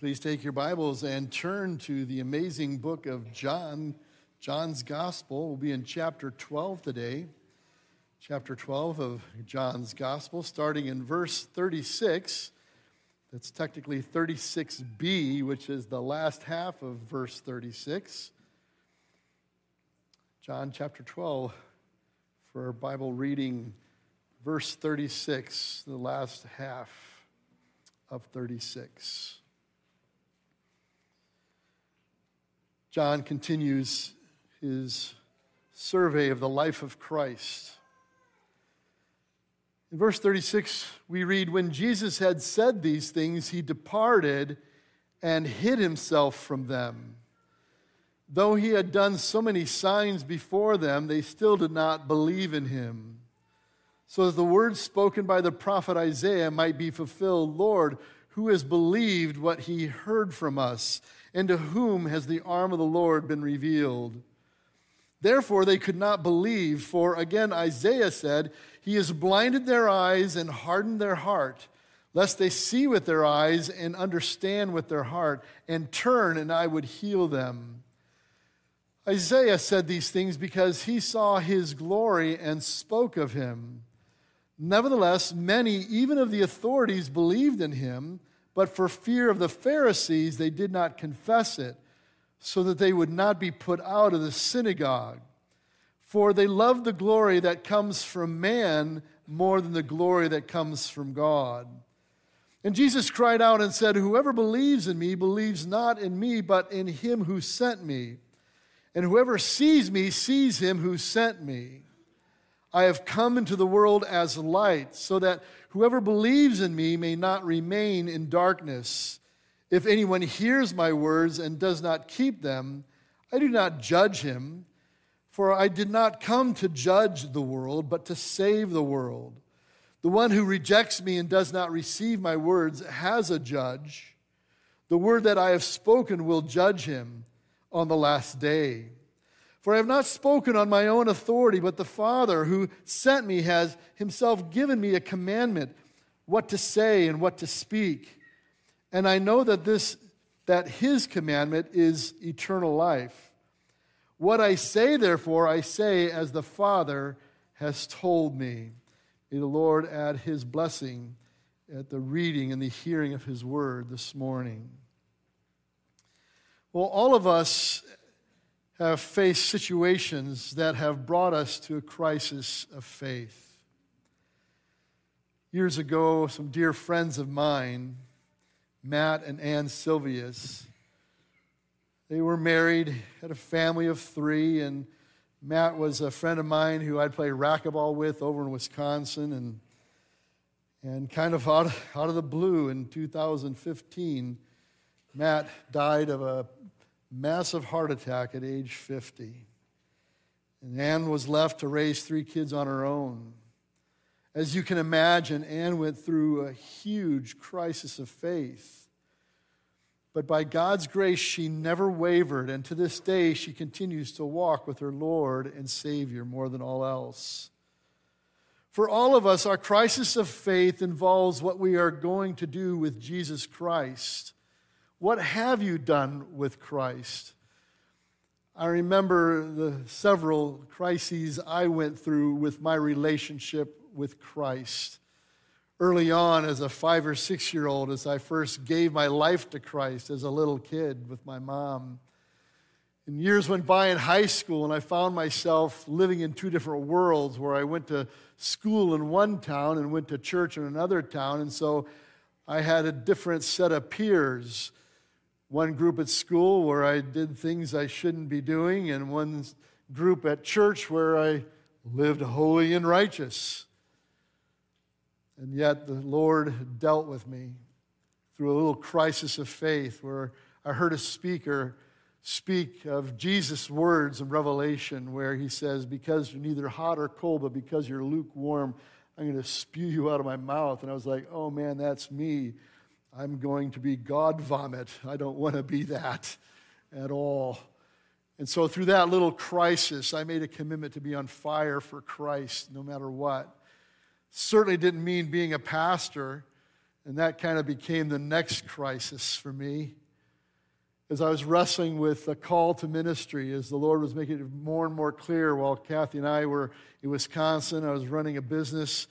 Please take your Bibles and turn to the amazing book of John, John's Gospel. We'll be in chapter 12 today. Chapter 12 of John's Gospel, starting in verse 36. That's technically 36b, which is the last half of verse 36. John chapter 12 for our Bible reading, verse 36, the last half of 36. John continues his survey of the life of Christ. In verse 36, we read When Jesus had said these things, he departed and hid himself from them. Though he had done so many signs before them, they still did not believe in him. So that the words spoken by the prophet Isaiah might be fulfilled Lord, who has believed what he heard from us? And to whom has the arm of the Lord been revealed? Therefore, they could not believe, for again Isaiah said, He has blinded their eyes and hardened their heart, lest they see with their eyes and understand with their heart, and turn, and I would heal them. Isaiah said these things because he saw his glory and spoke of him. Nevertheless, many, even of the authorities, believed in him but for fear of the Pharisees, they did not confess it, so that they would not be put out of the synagogue. For they love the glory that comes from man more than the glory that comes from God. And Jesus cried out and said, Whoever believes in me believes not in me, but in him who sent me. And whoever sees me sees him who sent me. I have come into the world as light, so that whoever believes in me may not remain in darkness. If anyone hears my words and does not keep them, I do not judge him, for I did not come to judge the world, but to save the world. The one who rejects me and does not receive my words has a judge. The word that I have spoken will judge him on the last day. For I have not spoken on my own authority, but the Father who sent me has himself given me a commandment what to say and what to speak. And I know that this that his commandment is eternal life. What I say, therefore, I say as the Father has told me. May the Lord add his blessing at the reading and the hearing of his word this morning. Well, all of us Uh, have faced situations that have brought us to a crisis of faith. Years ago, some dear friends of mine, Matt and Ann Silvius, they were married, had a family of three, and Matt was a friend of mine who I'd play racquetball with over in Wisconsin, and and kind of out, out of the blue in 2015, Matt died of a massive heart attack at age 50. And Ann was left to raise three kids on her own. As you can imagine, Ann went through a huge crisis of faith. But by God's grace, she never wavered, and to this day, she continues to walk with her Lord and Savior more than all else. For all of us, our crisis of faith involves what we are going to do with Jesus Christ. What have you done with Christ? I remember the several crises I went through with my relationship with Christ. Early on, as a five or six year old, as I first gave my life to Christ as a little kid with my mom. And years went by in high school, and I found myself living in two different worlds where I went to school in one town and went to church in another town. And so I had a different set of peers one group at school where I did things I shouldn't be doing, and one group at church where I lived holy and righteous. And yet the Lord dealt with me through a little crisis of faith where I heard a speaker speak of Jesus' words in Revelation where he says, Because you're neither hot or cold, but because you're lukewarm, I'm going to spew you out of my mouth. And I was like, Oh man, that's me. I'm going to be God vomit. I don't want to be that at all. And so, through that little crisis, I made a commitment to be on fire for Christ no matter what. Certainly didn't mean being a pastor. And that kind of became the next crisis for me. As I was wrestling with a call to ministry, as the Lord was making it more and more clear while Kathy and I were in Wisconsin, I was running a business,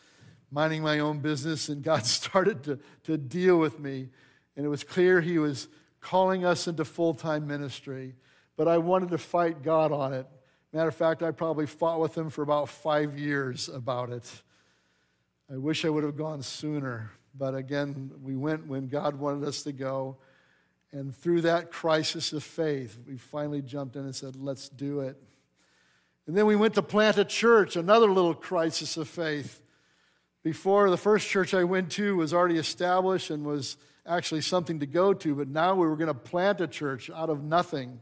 minding my own business, and God started to, to deal with me. And it was clear He was calling us into full time ministry. But I wanted to fight God on it. Matter of fact, I probably fought with Him for about five years about it. I wish I would have gone sooner. But again, we went when God wanted us to go. And through that crisis of faith, we finally jumped in and said, let's do it. And then we went to plant a church, another little crisis of faith. Before the first church I went to was already established and was actually something to go to, but now we were going to plant a church out of nothing.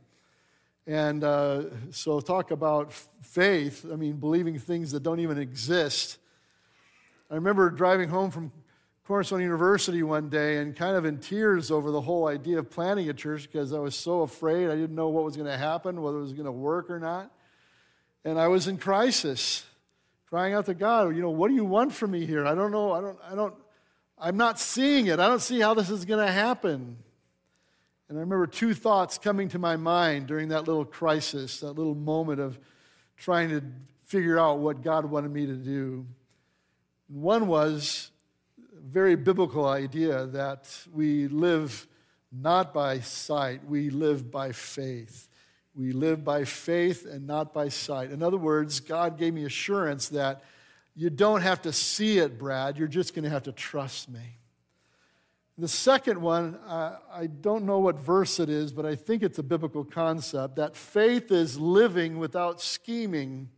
And uh, so, talk about faith. I mean, believing things that don't even exist. I remember driving home from Cornerstone University one day and kind of in tears over the whole idea of planting a church because I was so afraid. I didn't know what was going to happen, whether it was going to work or not. And I was in crisis, crying out to God, you know, what do you want from me here? I don't know. I don't, I don't, I'm not seeing it. I don't see how this is going to happen. And I remember two thoughts coming to my mind during that little crisis, that little moment of trying to figure out what God wanted me to do. One was a very biblical idea that we live not by sight, we live by faith. We live by faith and not by sight. In other words, God gave me assurance that you don't have to see it, Brad. You're just going to have to trust me. The second one, uh, I don't know what verse it is, but I think it's a biblical concept that faith is living without scheming.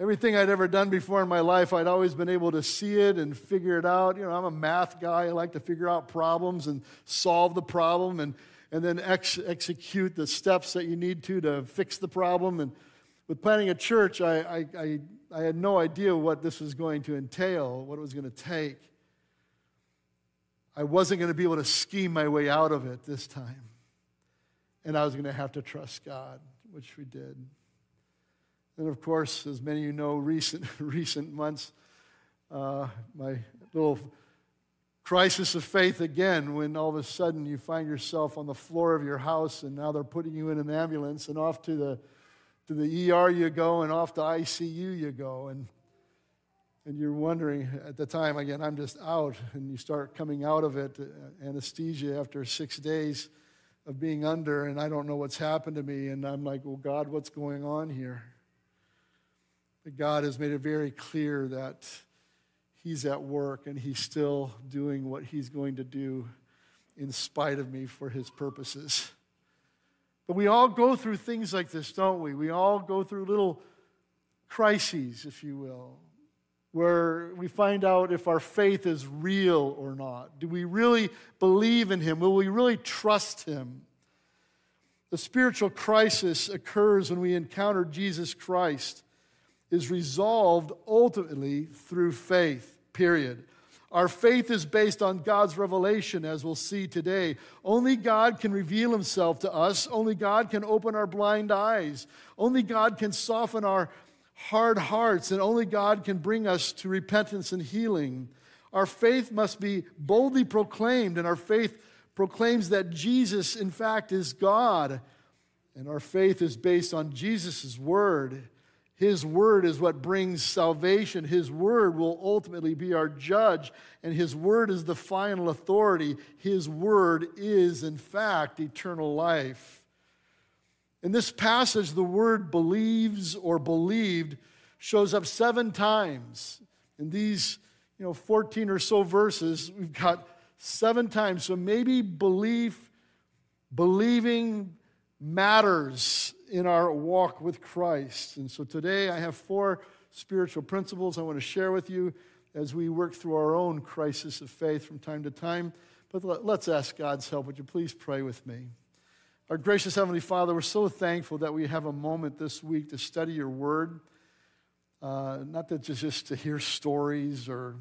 Everything I'd ever done before in my life, I'd always been able to see it and figure it out. You know, I'm a math guy. I like to figure out problems and solve the problem and, and then ex- execute the steps that you need to to fix the problem. And with planning a church, I, I, I, I had no idea what this was going to entail, what it was going to take. I wasn't going to be able to scheme my way out of it this time. And I was going to have to trust God, which we did. And of course, as many of you know, recent, recent months, uh, my little crisis of faith again when all of a sudden you find yourself on the floor of your house and now they're putting you in an ambulance and off to the to the ER you go and off to ICU you go. And and you're wondering at the time again I'm just out and you start coming out of it uh, anesthesia after 6 days of being under and I don't know what's happened to me and I'm like well God what's going on here? But God has made it very clear that He's at work and He's still doing what He's going to do in spite of me for His purposes. But we all go through things like this, don't we? We all go through little crises, if you will, where we find out if our faith is real or not. Do we really believe in Him? Will we really trust Him? The spiritual crisis occurs when we encounter Jesus Christ is resolved ultimately through faith, period. Our faith is based on God's revelation, as we'll see today. Only God can reveal himself to us. Only God can open our blind eyes. Only God can soften our hard hearts, and only God can bring us to repentance and healing. Our faith must be boldly proclaimed, and our faith proclaims that Jesus, in fact, is God. And our faith is based on Jesus' word. His word is what brings salvation. His word will ultimately be our judge, and His word is the final authority. His word is, in fact, eternal life. In this passage, the word believes or believed shows up seven times. In these, you know, 14 or so verses, we've got seven times. So maybe belief, believing matters in our walk with Christ. And so today I have four spiritual principles I want to share with you as we work through our own crisis of faith from time to time. But let's ask God's help. Would you please pray with me? Our gracious Heavenly Father, we're so thankful that we have a moment this week to study your word. Uh, not to just, just to hear stories or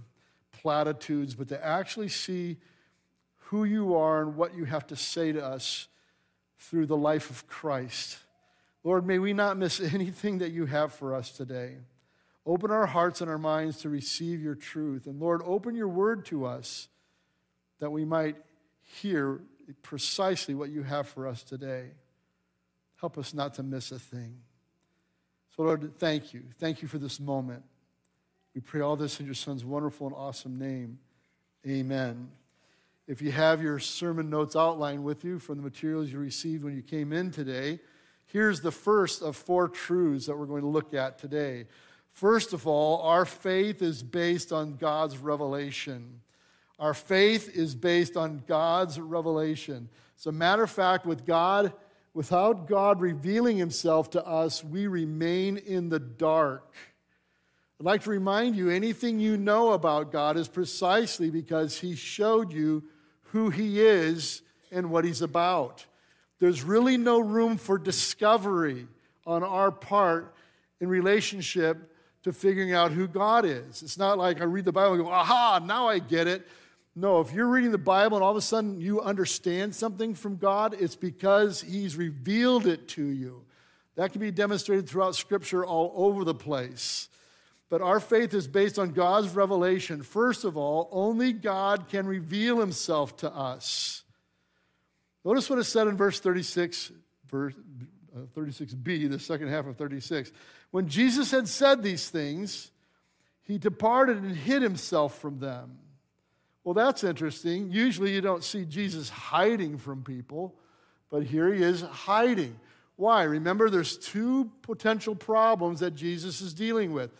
platitudes, but to actually see who you are and what you have to say to us through the life of Christ. Lord, may we not miss anything that you have for us today. Open our hearts and our minds to receive your truth. And Lord, open your word to us that we might hear precisely what you have for us today. Help us not to miss a thing. So, Lord, thank you. Thank you for this moment. We pray all this in your Son's wonderful and awesome name. Amen. If you have your sermon notes outlined with you from the materials you received when you came in today, here's the first of four truths that we're going to look at today. First of all, our faith is based on God's revelation. Our faith is based on God's revelation. As a matter of fact, with God, without God revealing himself to us, we remain in the dark. I'd like to remind you anything you know about God is precisely because he showed you who he is and what he's about. There's really no room for discovery on our part in relationship to figuring out who God is. It's not like I read the Bible and go, aha, now I get it. No, if you're reading the Bible and all of a sudden you understand something from God, it's because He's revealed it to you. That can be demonstrated throughout Scripture all over the place. But our faith is based on God's revelation. First of all, only God can reveal Himself to us. Notice what it said in verse 36, verse, uh, 36b, the second half of 36. When Jesus had said these things, he departed and hid himself from them. Well, that's interesting. Usually you don't see Jesus hiding from people, but here he is hiding. Why? Remember, there's two potential problems that Jesus is dealing with.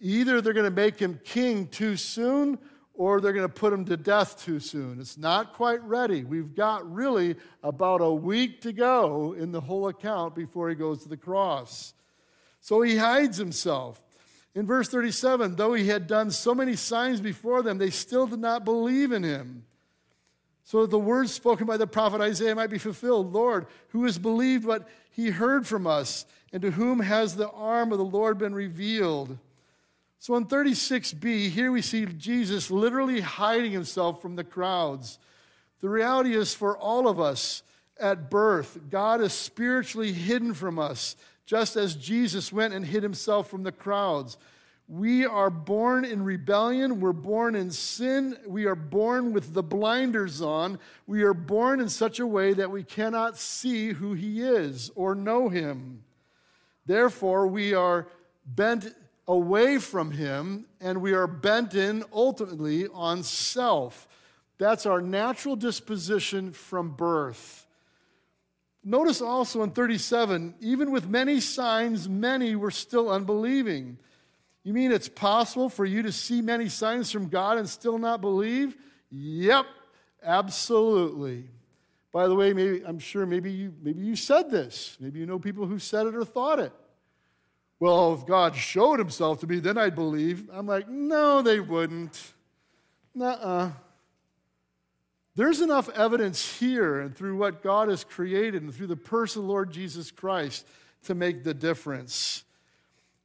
Either they're going to make him king too soon, or they're going to put him to death too soon. It's not quite ready. We've got really about a week to go in the whole account before he goes to the cross. So he hides himself. In verse 37, though he had done so many signs before them, they still did not believe in him. So that the words spoken by the prophet Isaiah might be fulfilled Lord, who has believed what he heard from us, and to whom has the arm of the Lord been revealed? So in 36b, here we see Jesus literally hiding himself from the crowds. The reality is for all of us at birth, God is spiritually hidden from us just as Jesus went and hid himself from the crowds. We are born in rebellion. We're born in sin. We are born with the blinders on. We are born in such a way that we cannot see who He is or know Him. Therefore, we are bent away from Him and we are bent in ultimately on self. That's our natural disposition from birth. Notice also in 37, even with many signs, many were still unbelieving. You mean it's possible for you to see many signs from God and still not believe? Yep, absolutely. By the way, maybe I'm sure maybe you maybe you said this. Maybe you know people who said it or thought it. Well, if God showed himself to me, then I'd believe. I'm like, no, they wouldn't. Nuh-uh. There's enough evidence here and through what God has created and through the person Lord Jesus Christ to make the difference.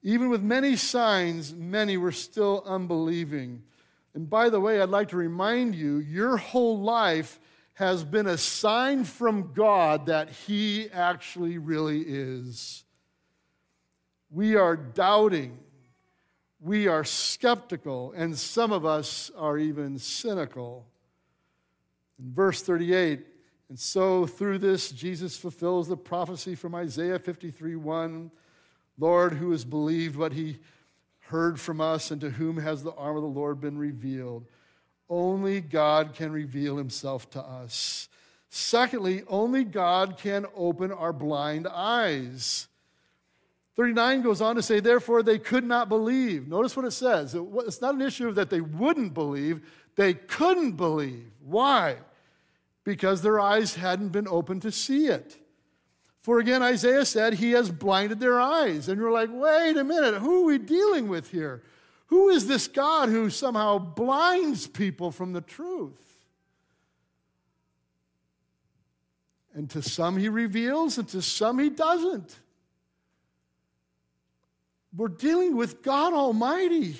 Even with many signs, many were still unbelieving. And by the way, I'd like to remind you your whole life has been a sign from God that He actually really is. We are doubting, we are skeptical, and some of us are even cynical. In verse 38, and so through this, Jesus fulfills the prophecy from Isaiah 53 1. Lord, who has believed what he heard from us, and to whom has the arm of the Lord been revealed? Only God can reveal himself to us. Secondly, only God can open our blind eyes. 39 goes on to say, therefore, they could not believe. Notice what it says. It's not an issue that they wouldn't believe, they couldn't believe. Why? Because their eyes hadn't been opened to see it. For again, Isaiah said, He has blinded their eyes. And you're like, wait a minute, who are we dealing with here? Who is this God who somehow blinds people from the truth? And to some he reveals, and to some he doesn't. We're dealing with God Almighty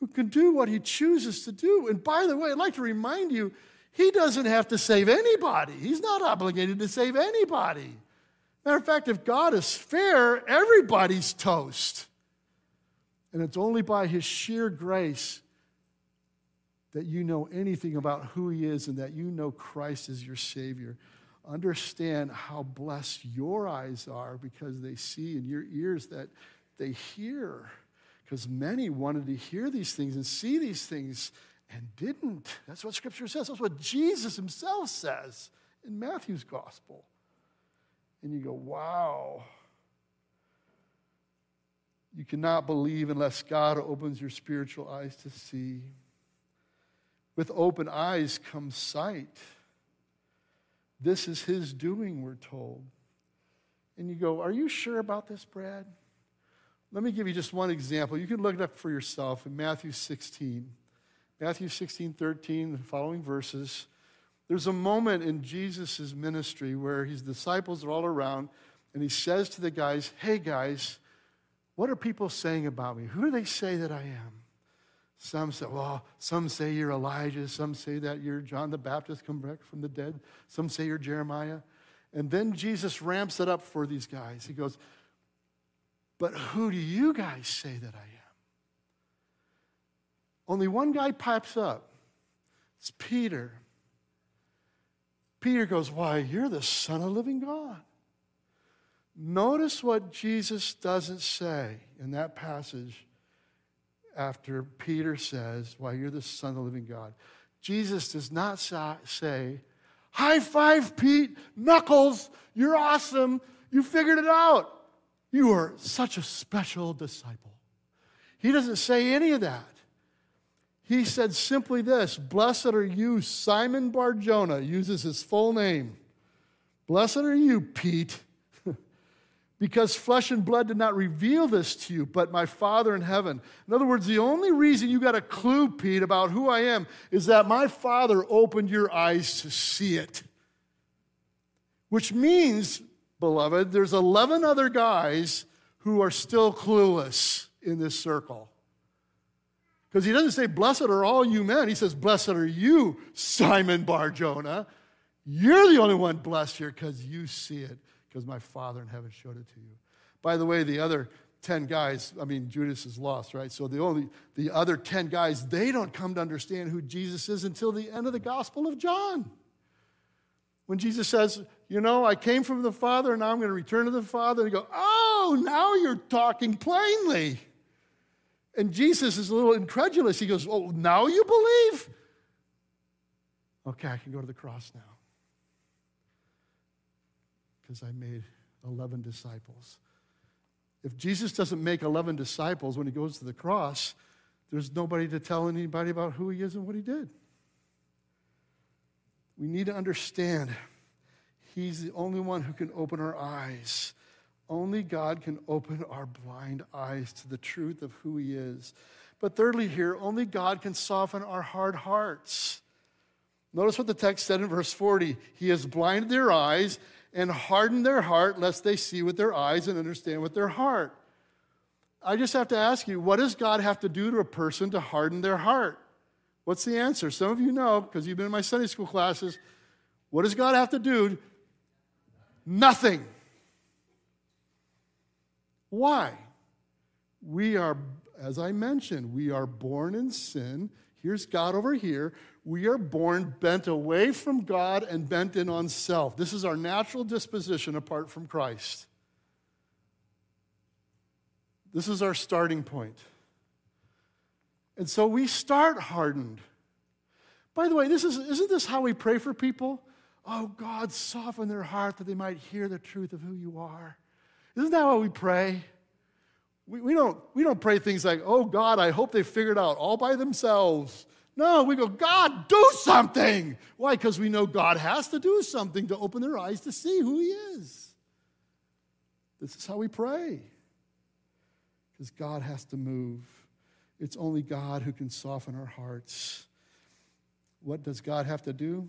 who can do what he chooses to do. And by the way, I'd like to remind you, he doesn't have to save anybody. He's not obligated to save anybody. Matter of fact, if God is fair, everybody's toast. And it's only by His sheer grace that you know anything about who He is and that you know Christ is your Savior. Understand how blessed your eyes are because they see and your ears that they hear. Because many wanted to hear these things and see these things and didn't. That's what Scripture says. That's what Jesus Himself says in Matthew's Gospel. And you go, wow. You cannot believe unless God opens your spiritual eyes to see. With open eyes comes sight. This is his doing, we're told. And you go, Are you sure about this, Brad? Let me give you just one example. You can look it up for yourself in Matthew 16. Matthew 16, 13, the following verses. There's a moment in Jesus' ministry where his disciples are all around, and he says to the guys, Hey, guys, what are people saying about me? Who do they say that I am? Some say, well, some say you're Elijah. Some say that you're John the Baptist come back from the dead. Some say you're Jeremiah. And then Jesus ramps it up for these guys. He goes, But who do you guys say that I am? Only one guy pipes up. It's Peter. Peter goes, Why, you're the Son of living God. Notice what Jesus doesn't say in that passage after Peter says, Why, you're the Son of the living God. Jesus does not say, High five, Pete, knuckles, you're awesome, you figured it out. You are such a special disciple. He doesn't say any of that. He said simply this Blessed are you, Simon Barjona, uses his full name. Blessed are you, Pete because flesh and blood did not reveal this to you, but my Father in heaven. In other words, the only reason you got a clue, Pete, about who I am is that my Father opened your eyes to see it. Which means, beloved, there's 11 other guys who are still clueless in this circle. Because he doesn't say, Blessed are all you men. He says, Blessed are you, Simon Bar Jonah. You're the only one blessed here because you see it because my Father in heaven showed it to you. By the way, the other 10 guys, I mean, Judas is lost, right? So the only, the other 10 guys, they don't come to understand who Jesus is until the end of the Gospel of John. When Jesus says, you know, I came from the Father and now I'm going to return to the Father, and go, oh, now you're talking plainly. And Jesus is a little incredulous. He goes, oh, now you believe? Okay, I can go to the cross now because I made 11 disciples. If Jesus doesn't make 11 disciples when he goes to the cross, there's nobody to tell anybody about who he is and what he did. We need to understand he's the only one who can open our eyes. Only God can open our blind eyes to the truth of who he is. But thirdly, here, only God can soften our hard hearts. Notice what the text said in verse 40 He has blinded their eyes and harden their heart lest they see with their eyes and understand with their heart. I just have to ask you, what does God have to do to a person to harden their heart? What's the answer? Some of you know because you've been in my Sunday school classes. What does God have to do? Nothing. Why? We are, as I mentioned, we are born in sin. Here's God over here we are born bent away from God and bent in on self. This is our natural disposition apart from Christ. This is our starting point. And so we start hardened. By the way, this is, isn't this how we pray for people? Oh, God, soften their heart that they might hear the truth of who you are. Isn't that what we pray? We, we, don't, we don't pray things like, oh, God, I hope they figured out all by themselves. No, we go, God, do something. Why? Because we know God has to do something to open their eyes to see who He is. This is how we pray. Because God has to move. It's only God who can soften our hearts. What does God have to do?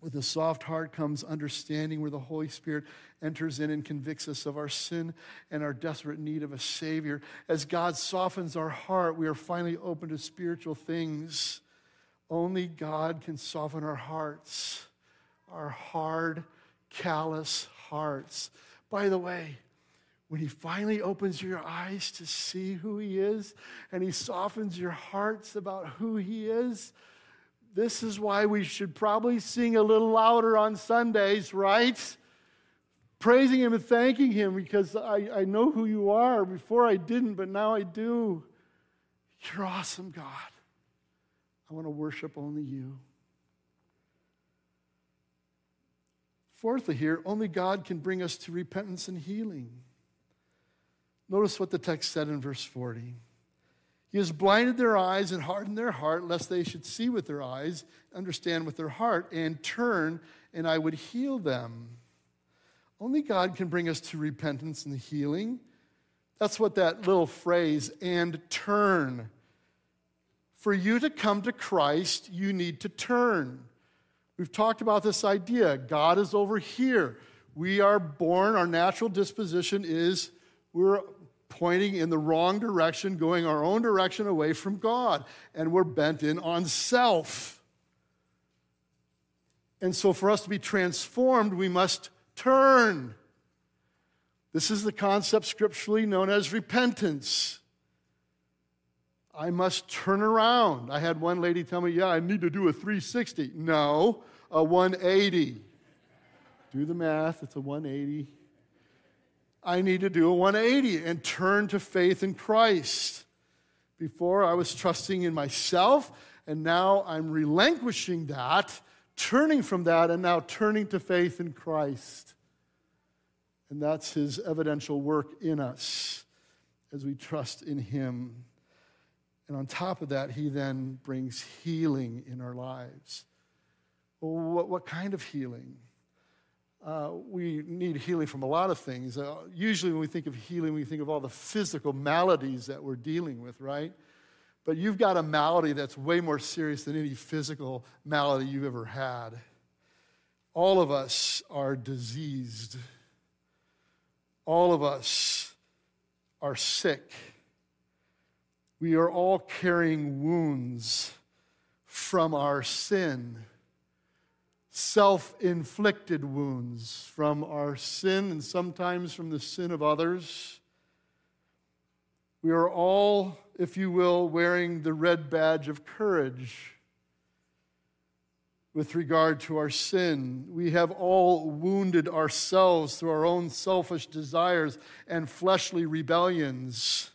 With a soft heart comes understanding, where the Holy Spirit enters in and convicts us of our sin and our desperate need of a Savior. As God softens our heart, we are finally open to spiritual things. Only God can soften our hearts, our hard, callous hearts. By the way, when He finally opens your eyes to see who He is and He softens your hearts about who He is, this is why we should probably sing a little louder on Sundays, right? Praising Him and thanking Him because I, I know who you are. Before I didn't, but now I do. You're awesome, God. I want to worship only you. Fourthly, here, only God can bring us to repentance and healing. Notice what the text said in verse 40. He has blinded their eyes and hardened their heart, lest they should see with their eyes, understand with their heart, and turn, and I would heal them. Only God can bring us to repentance and healing. That's what that little phrase, and turn. For you to come to Christ, you need to turn. We've talked about this idea God is over here. We are born, our natural disposition is we're pointing in the wrong direction, going our own direction away from God, and we're bent in on self. And so, for us to be transformed, we must turn. This is the concept scripturally known as repentance. I must turn around. I had one lady tell me, Yeah, I need to do a 360. No, a 180. Do the math, it's a 180. I need to do a 180 and turn to faith in Christ. Before I was trusting in myself, and now I'm relinquishing that, turning from that, and now turning to faith in Christ. And that's his evidential work in us as we trust in him. And on top of that, he then brings healing in our lives. Well, what, what kind of healing? Uh, we need healing from a lot of things. Uh, usually, when we think of healing, we think of all the physical maladies that we're dealing with, right? But you've got a malady that's way more serious than any physical malady you've ever had. All of us are diseased, all of us are sick. We are all carrying wounds from our sin, self inflicted wounds from our sin and sometimes from the sin of others. We are all, if you will, wearing the red badge of courage with regard to our sin. We have all wounded ourselves through our own selfish desires and fleshly rebellions.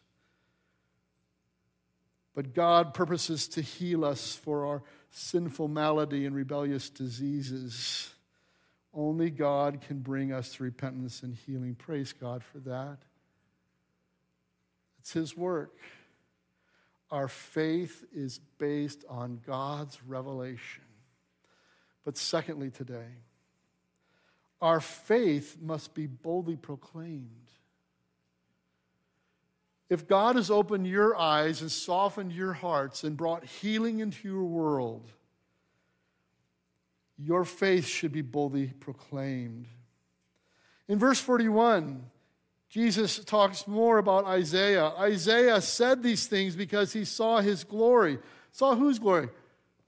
But God purposes to heal us for our sinful malady and rebellious diseases. Only God can bring us to repentance and healing. Praise God for that. It's His work. Our faith is based on God's revelation. But secondly, today, our faith must be boldly proclaimed. If God has opened your eyes and softened your hearts and brought healing into your world, your faith should be boldly proclaimed. In verse 41, Jesus talks more about Isaiah. Isaiah said these things because he saw his glory. Saw whose glory?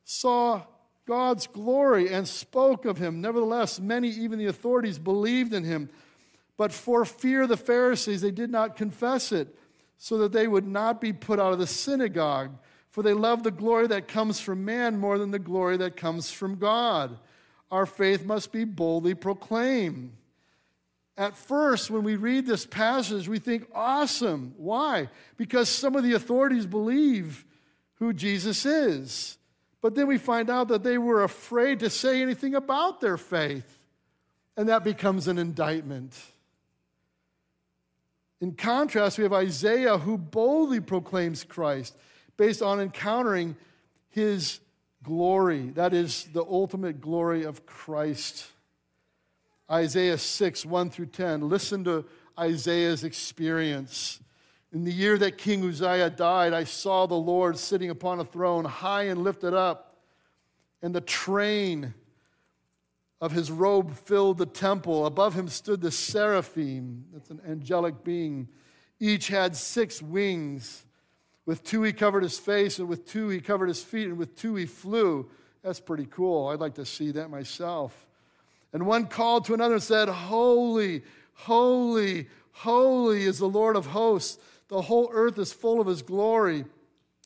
Saw God's glory and spoke of him. Nevertheless, many, even the authorities, believed in him. But for fear of the Pharisees, they did not confess it so that they would not be put out of the synagogue. For they love the glory that comes from man more than the glory that comes from God. Our faith must be boldly proclaimed. At first, when we read this passage, we think, awesome. Why? Because some of the authorities believe who Jesus is. But then we find out that they were afraid to say anything about their faith. And that becomes an indictment. In contrast, we have Isaiah who boldly proclaims Christ based on encountering his glory. That is the ultimate glory of Christ. Isaiah 6, 1 through 10. Listen to Isaiah's experience. In the year that King Uzziah died, I saw the Lord sitting upon a throne, high and lifted up, and the train of his robe filled the temple. Above him stood the seraphim, that's an angelic being. Each had six wings. With two, he covered his face, and with two, he covered his feet, and with two, he flew. That's pretty cool. I'd like to see that myself. And one called to another and said, Holy, holy, Holy is the Lord of hosts. The whole earth is full of his glory.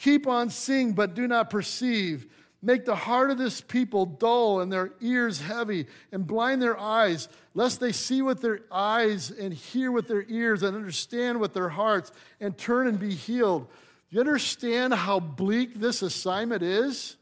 Keep on seeing, but do not perceive. Make the heart of this people dull and their ears heavy, and blind their eyes, lest they see with their eyes and hear with their ears and understand with their hearts and turn and be healed. You understand how bleak this assignment is?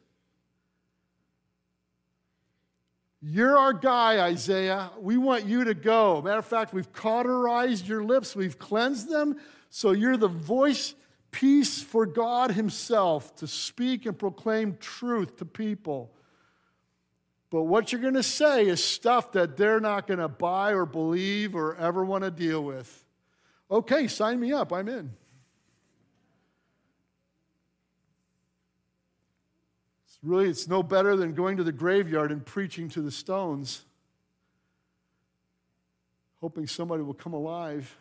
You're our guy, Isaiah. We want you to go. Matter of fact, we've cauterized your lips, we've cleansed them, so you're the voice peace for God Himself to speak and proclaim truth to people. But what you're going to say is stuff that they're not going to buy or believe or ever want to deal with. Okay, sign me up. I'm in. It's really, it's no better than going to the graveyard and preaching to the stones, hoping somebody will come alive.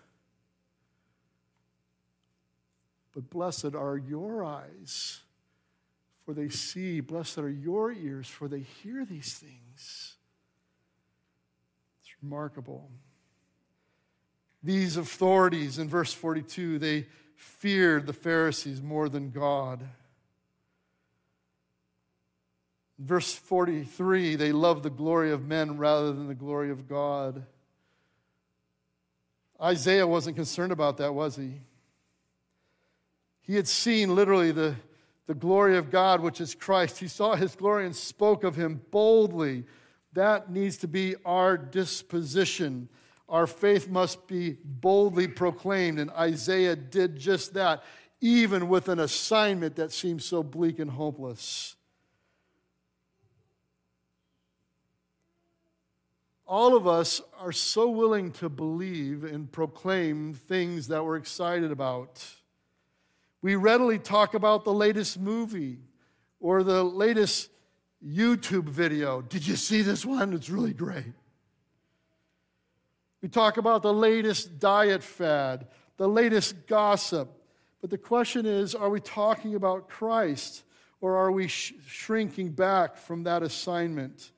But blessed are your eyes, for they see. Blessed are your ears, for they hear these things. It's remarkable. These authorities, in verse 42, they feared the Pharisees more than God. Verse 43, they loved the glory of men rather than the glory of God. Isaiah wasn't concerned about that, was he? He had seen literally the, the glory of God, which is Christ. He saw his glory and spoke of him boldly. That needs to be our disposition. Our faith must be boldly proclaimed, and Isaiah did just that, even with an assignment that seems so bleak and hopeless. All of us are so willing to believe and proclaim things that we're excited about. We readily talk about the latest movie or the latest YouTube video. Did you see this one? It's really great. We talk about the latest diet fad, the latest gossip. But the question is are we talking about Christ or are we sh- shrinking back from that assignment?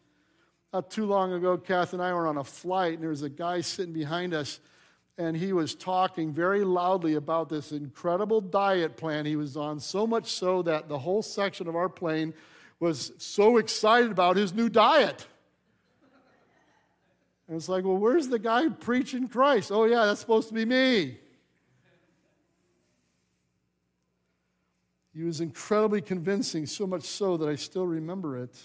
Not too long ago, Kath and I were on a flight, and there was a guy sitting behind us and he was talking very loudly about this incredible diet plan he was on, so much so that the whole section of our plane was so excited about his new diet. And it's like, well, where's the guy preaching Christ? Oh, yeah, that's supposed to be me. He was incredibly convincing, so much so that I still remember it.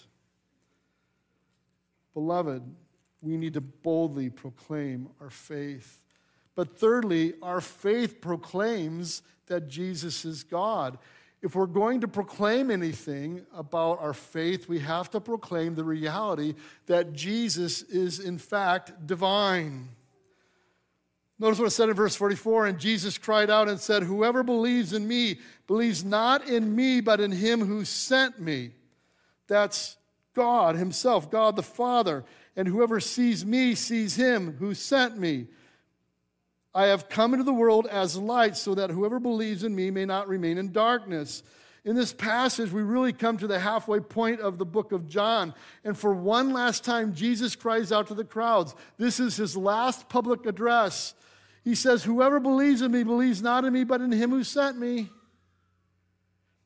Beloved, we need to boldly proclaim our faith. But thirdly, our faith proclaims that Jesus is God. If we're going to proclaim anything about our faith, we have to proclaim the reality that Jesus is, in fact, divine. Notice what it said in verse 44 And Jesus cried out and said, Whoever believes in me believes not in me, but in him who sent me. That's God Himself, God the Father. And whoever sees me sees him who sent me. I have come into the world as light so that whoever believes in me may not remain in darkness. In this passage, we really come to the halfway point of the book of John. And for one last time, Jesus cries out to the crowds. This is his last public address. He says, Whoever believes in me believes not in me, but in him who sent me.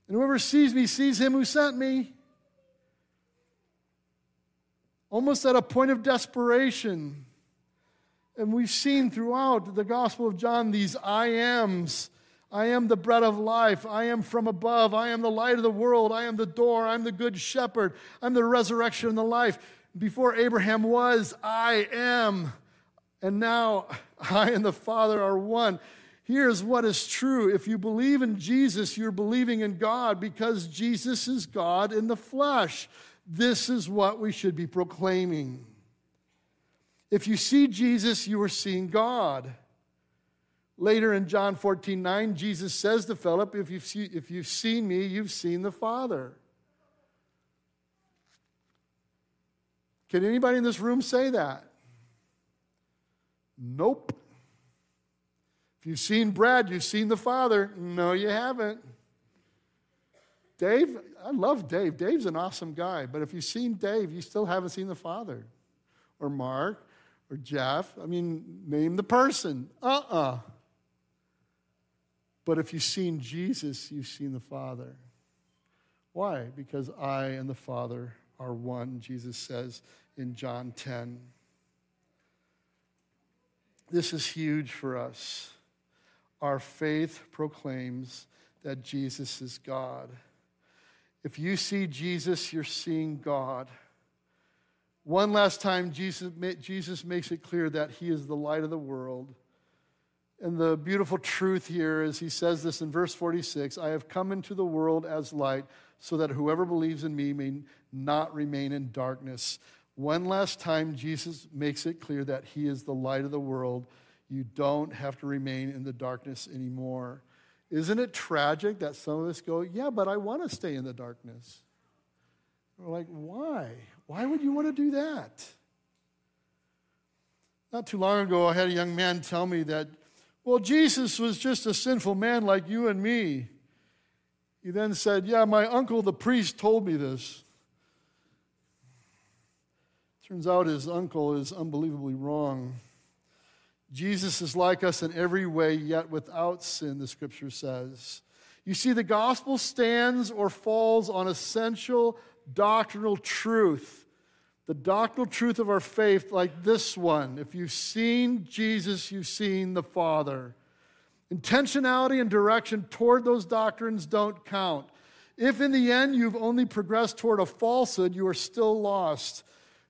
And whoever sees me sees him who sent me. Almost at a point of desperation. And we've seen throughout the Gospel of John these I ams. I am the bread of life. I am from above. I am the light of the world. I am the door. I'm the good shepherd. I'm the resurrection and the life. Before Abraham was, I am. And now I and the Father are one. Here's what is true. If you believe in Jesus, you're believing in God because Jesus is God in the flesh. This is what we should be proclaiming. If you see Jesus, you are seeing God. Later in John 14, 9, Jesus says to Philip, if you've, see, if you've seen me, you've seen the Father. Can anybody in this room say that? Nope. If you've seen Brad, you've seen the Father. No, you haven't. Dave, I love Dave. Dave's an awesome guy. But if you've seen Dave, you still haven't seen the Father. Or Mark, or Jeff. I mean, name the person. Uh uh-uh. uh But if you've seen Jesus, you've seen the Father. Why? Because I and the Father are one, Jesus says in John 10. This is huge for us. Our faith proclaims that Jesus is God. If you see Jesus, you're seeing God. One last time, Jesus, Jesus makes it clear that he is the light of the world. And the beautiful truth here is he says this in verse 46 I have come into the world as light so that whoever believes in me may not remain in darkness. One last time, Jesus makes it clear that he is the light of the world. You don't have to remain in the darkness anymore. Isn't it tragic that some of us go, Yeah, but I want to stay in the darkness? We're like, Why? Why would you want to do that? Not too long ago, I had a young man tell me that, well, Jesus was just a sinful man like you and me. He then said, Yeah, my uncle, the priest, told me this. Turns out his uncle is unbelievably wrong. Jesus is like us in every way, yet without sin, the scripture says. You see, the gospel stands or falls on essential doctrinal truth. The doctrinal truth of our faith, like this one if you've seen Jesus, you've seen the Father. Intentionality and direction toward those doctrines don't count. If in the end you've only progressed toward a falsehood, you are still lost.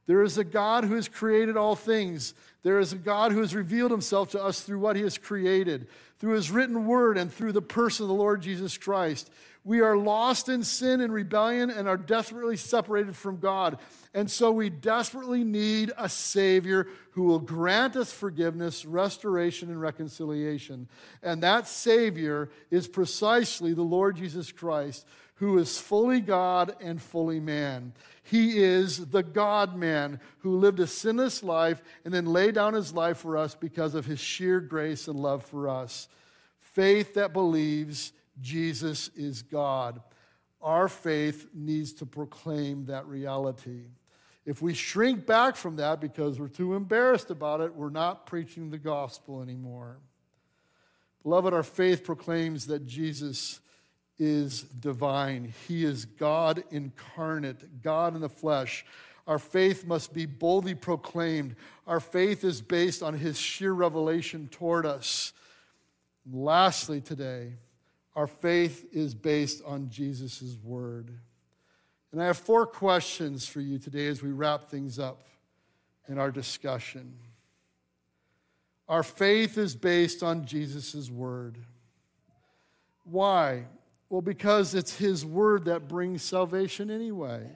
There is a God who has created all things. There is a God who has revealed himself to us through what he has created, through his written word, and through the person of the Lord Jesus Christ. We are lost in sin and rebellion and are desperately separated from God. And so we desperately need a Savior who will grant us forgiveness, restoration, and reconciliation. And that Savior is precisely the Lord Jesus Christ, who is fully God and fully man. He is the God man who lived a sinless life and then laid down his life for us because of his sheer grace and love for us. Faith that believes Jesus is God. Our faith needs to proclaim that reality. If we shrink back from that because we're too embarrassed about it, we're not preaching the gospel anymore. Beloved, our faith proclaims that Jesus is divine. He is God incarnate, God in the flesh. Our faith must be boldly proclaimed. Our faith is based on his sheer revelation toward us. And lastly, today, our faith is based on Jesus' word. And I have four questions for you today as we wrap things up in our discussion. Our faith is based on Jesus' word. Why? Well, because it's His word that brings salvation anyway.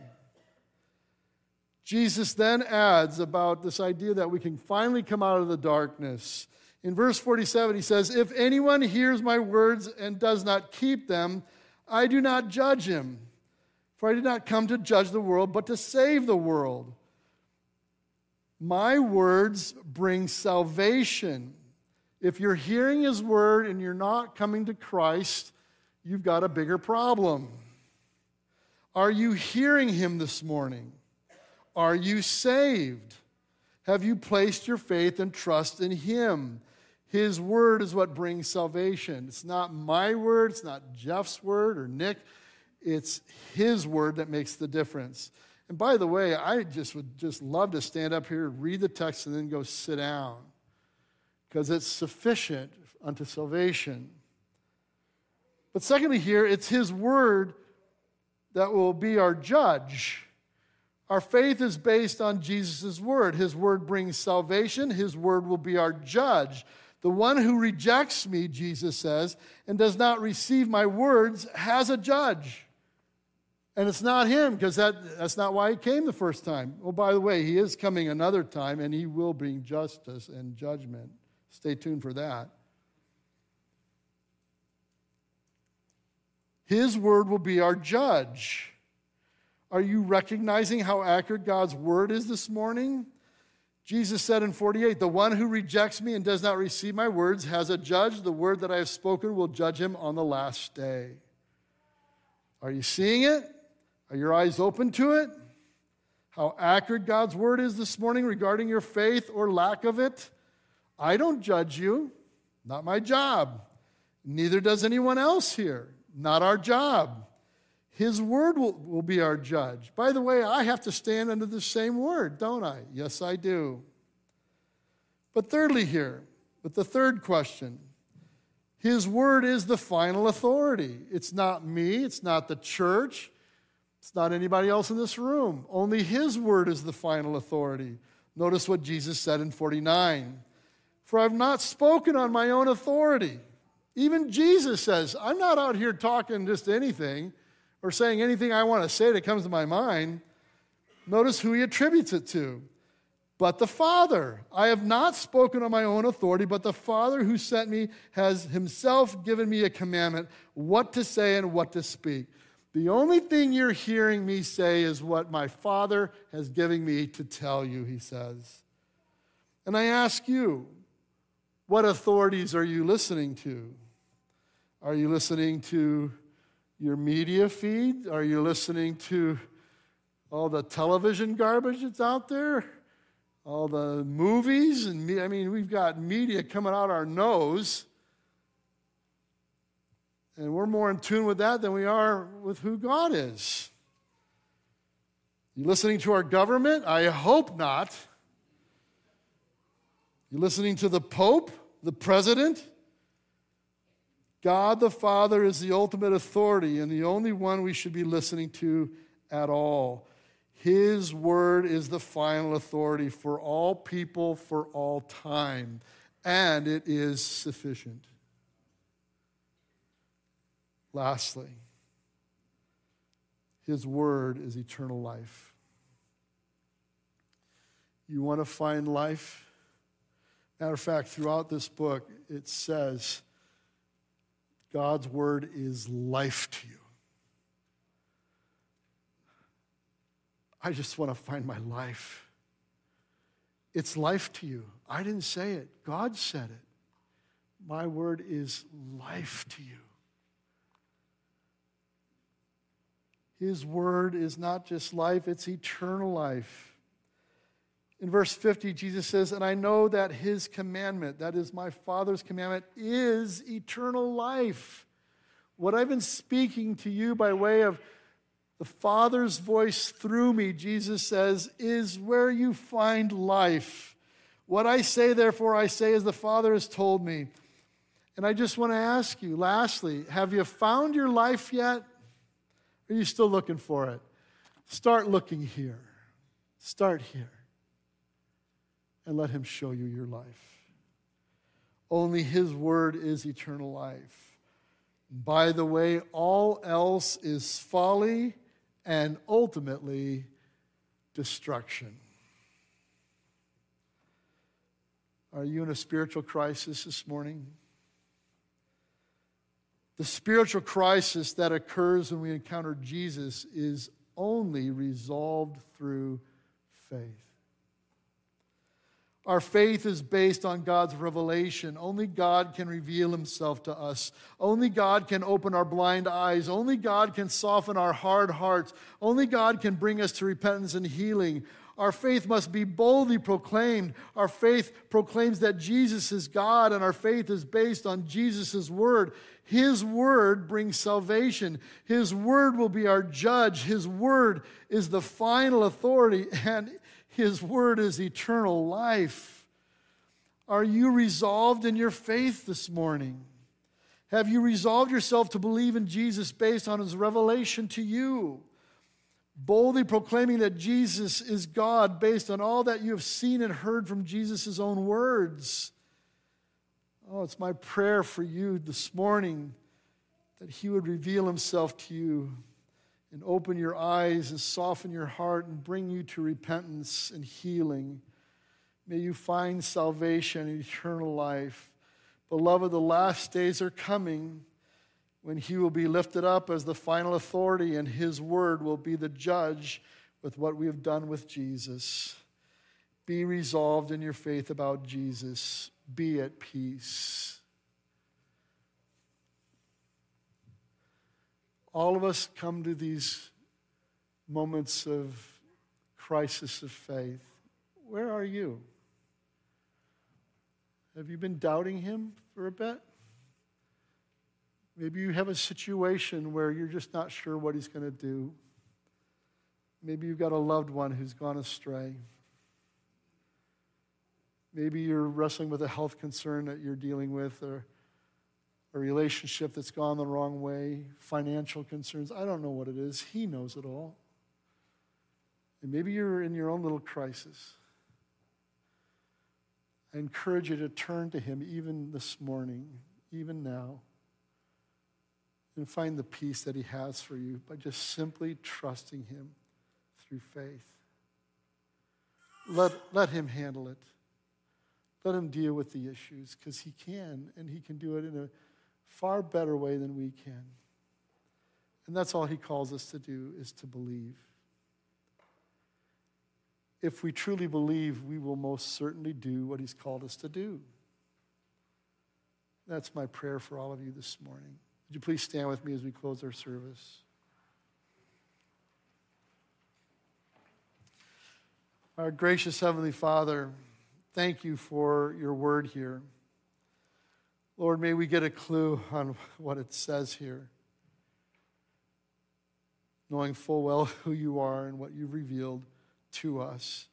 Jesus then adds about this idea that we can finally come out of the darkness. In verse 47, he says, If anyone hears my words and does not keep them, I do not judge him. For I did not come to judge the world, but to save the world. My words bring salvation. If you're hearing his word and you're not coming to Christ, you've got a bigger problem. Are you hearing him this morning? Are you saved? Have you placed your faith and trust in him? His word is what brings salvation. It's not my word, it's not Jeff's word or Nick. It's his word that makes the difference. And by the way, I just would just love to stand up here, read the text, and then go sit down because it's sufficient unto salvation. But secondly, here, it's His Word that will be our judge. Our faith is based on Jesus' word. His word brings salvation, His word will be our judge. The one who rejects me, Jesus says, and does not receive my words has a judge. And it's not him, because that, that's not why he came the first time. Oh, by the way, he is coming another time, and he will bring justice and judgment. Stay tuned for that. His word will be our judge. Are you recognizing how accurate God's word is this morning? Jesus said in 48, The one who rejects me and does not receive my words has a judge. The word that I have spoken will judge him on the last day. Are you seeing it? Are your eyes open to it? How accurate God's word is this morning regarding your faith or lack of it? I don't judge you, not my job. Neither does anyone else here, not our job. His word will, will be our judge. By the way, I have to stand under the same word, don't I? Yes, I do. But thirdly, here, with the third question, his word is the final authority. It's not me, it's not the church, it's not anybody else in this room. Only his word is the final authority. Notice what Jesus said in 49 For I've not spoken on my own authority. Even Jesus says, I'm not out here talking just anything or saying anything I want to say that comes to my mind, notice who he attributes it to. But the Father. I have not spoken on my own authority, but the Father who sent me has himself given me a commandment what to say and what to speak. The only thing you're hearing me say is what my Father has given me to tell you, he says. And I ask you, what authorities are you listening to? Are you listening to your media feed? Are you listening to all the television garbage that's out there? All the movies and me, I mean, we've got media coming out our nose. And we're more in tune with that than we are with who God is. You listening to our government? I hope not. You listening to the Pope, the president? God the Father is the ultimate authority and the only one we should be listening to at all. His word is the final authority for all people for all time, and it is sufficient. Lastly, His word is eternal life. You want to find life? Matter of fact, throughout this book, it says, God's word is life to you. I just want to find my life. It's life to you. I didn't say it, God said it. My word is life to you. His word is not just life, it's eternal life. In verse 50, Jesus says, And I know that his commandment, that is my Father's commandment, is eternal life. What I've been speaking to you by way of the Father's voice through me, Jesus says, is where you find life. What I say, therefore, I say as the Father has told me. And I just want to ask you, lastly, have you found your life yet? Are you still looking for it? Start looking here. Start here and let Him show you your life. Only His word is eternal life. By the way, all else is folly and ultimately destruction. Are you in a spiritual crisis this morning? The spiritual crisis that occurs when we encounter Jesus is only resolved through faith. Our faith is based on God's revelation. Only God can reveal himself to us. Only God can open our blind eyes. Only God can soften our hard hearts. Only God can bring us to repentance and healing. Our faith must be boldly proclaimed. Our faith proclaims that Jesus is God, and our faith is based on Jesus' word. His word brings salvation. His word will be our judge. His word is the final authority, and his word is eternal life. Are you resolved in your faith this morning? Have you resolved yourself to believe in Jesus based on his revelation to you? boldly proclaiming that Jesus is God based on all that you have seen and heard from Jesus' own words. Oh, it's my prayer for you this morning that He would reveal Himself to you and open your eyes and soften your heart and bring you to repentance and healing. May you find salvation and eternal life. Beloved, the last days are coming when he will be lifted up as the final authority and his word will be the judge with what we have done with Jesus. Be resolved in your faith about Jesus. Be at peace. All of us come to these moments of crisis of faith. Where are you? Have you been doubting him for a bit? Maybe you have a situation where you're just not sure what he's going to do. Maybe you've got a loved one who's gone astray. Maybe you're wrestling with a health concern that you're dealing with or a relationship that's gone the wrong way, financial concerns. I don't know what it is. He knows it all. And maybe you're in your own little crisis. I encourage you to turn to Him even this morning, even now and find the peace that He has for you by just simply trusting Him through faith. Let, let Him handle it. Let Him deal with the issues because He can, and He can do it in a far better way than we can. And that's all He calls us to do is to believe. If we truly believe, we will most certainly do what He's called us to do. That's my prayer for all of you this morning. Would you please stand with me as we close our service? Our gracious Heavenly Father, thank you for your word here. Lord, may we get a clue on what it says here, knowing full well who you are and what you've revealed to us.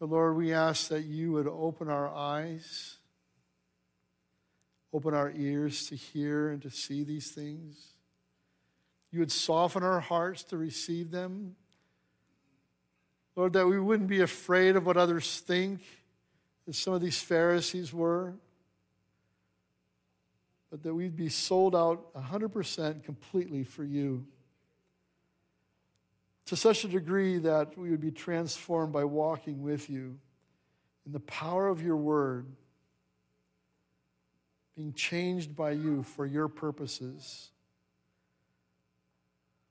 But Lord, we ask that you would open our eyes Open our ears to hear and to see these things. You would soften our hearts to receive them. Lord, that we wouldn't be afraid of what others think, as some of these Pharisees were, but that we'd be sold out 100% completely for you. To such a degree that we would be transformed by walking with you in the power of your word being changed by you for your purposes.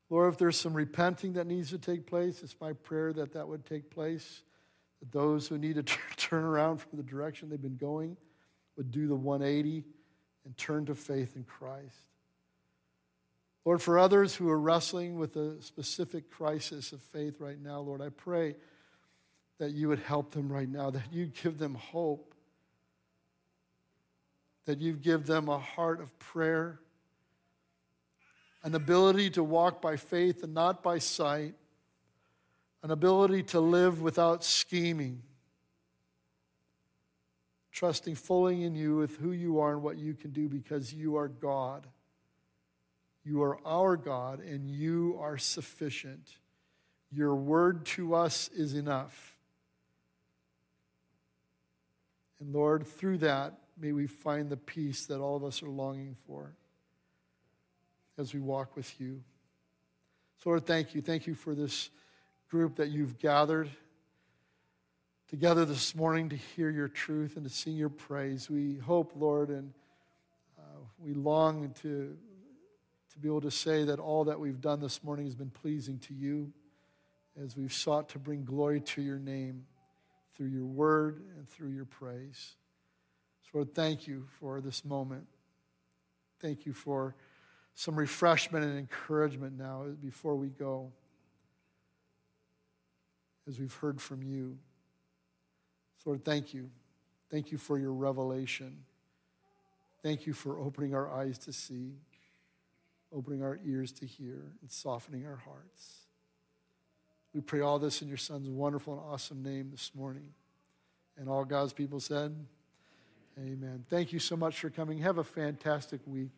Lord, if there's some repenting that needs to take place, it's my prayer that that would take place. That those who need to turn around from the direction they've been going would do the 180 and turn to faith in Christ. Lord, for others who are wrestling with a specific crisis of faith right now, Lord, I pray that you would help them right now, that you'd give them hope that you'd give them a heart of prayer, an ability to walk by faith and not by sight, an ability to live without scheming, trusting fully in you with who you are and what you can do because you are God. You are our God and you are sufficient. Your word to us is enough. And Lord, through that, may we find the peace that all of us are longing for as we walk with you. So, Lord, thank you. Thank you for this group that you've gathered together this morning to hear your truth and to sing your praise. We hope, Lord, and uh, we long to, to be able to say that all that we've done this morning has been pleasing to you as we've sought to bring glory to your name through your word and through your praise. So, Lord, thank you for this moment. Thank you for some refreshment and encouragement now before we go, as we've heard from you. Lord, thank you. Thank you for your revelation. Thank you for opening our eyes to see, opening our ears to hear, and softening our hearts. We pray all this in your Son's wonderful and awesome name this morning. And all God's people said, Amen. Thank you so much for coming. Have a fantastic week.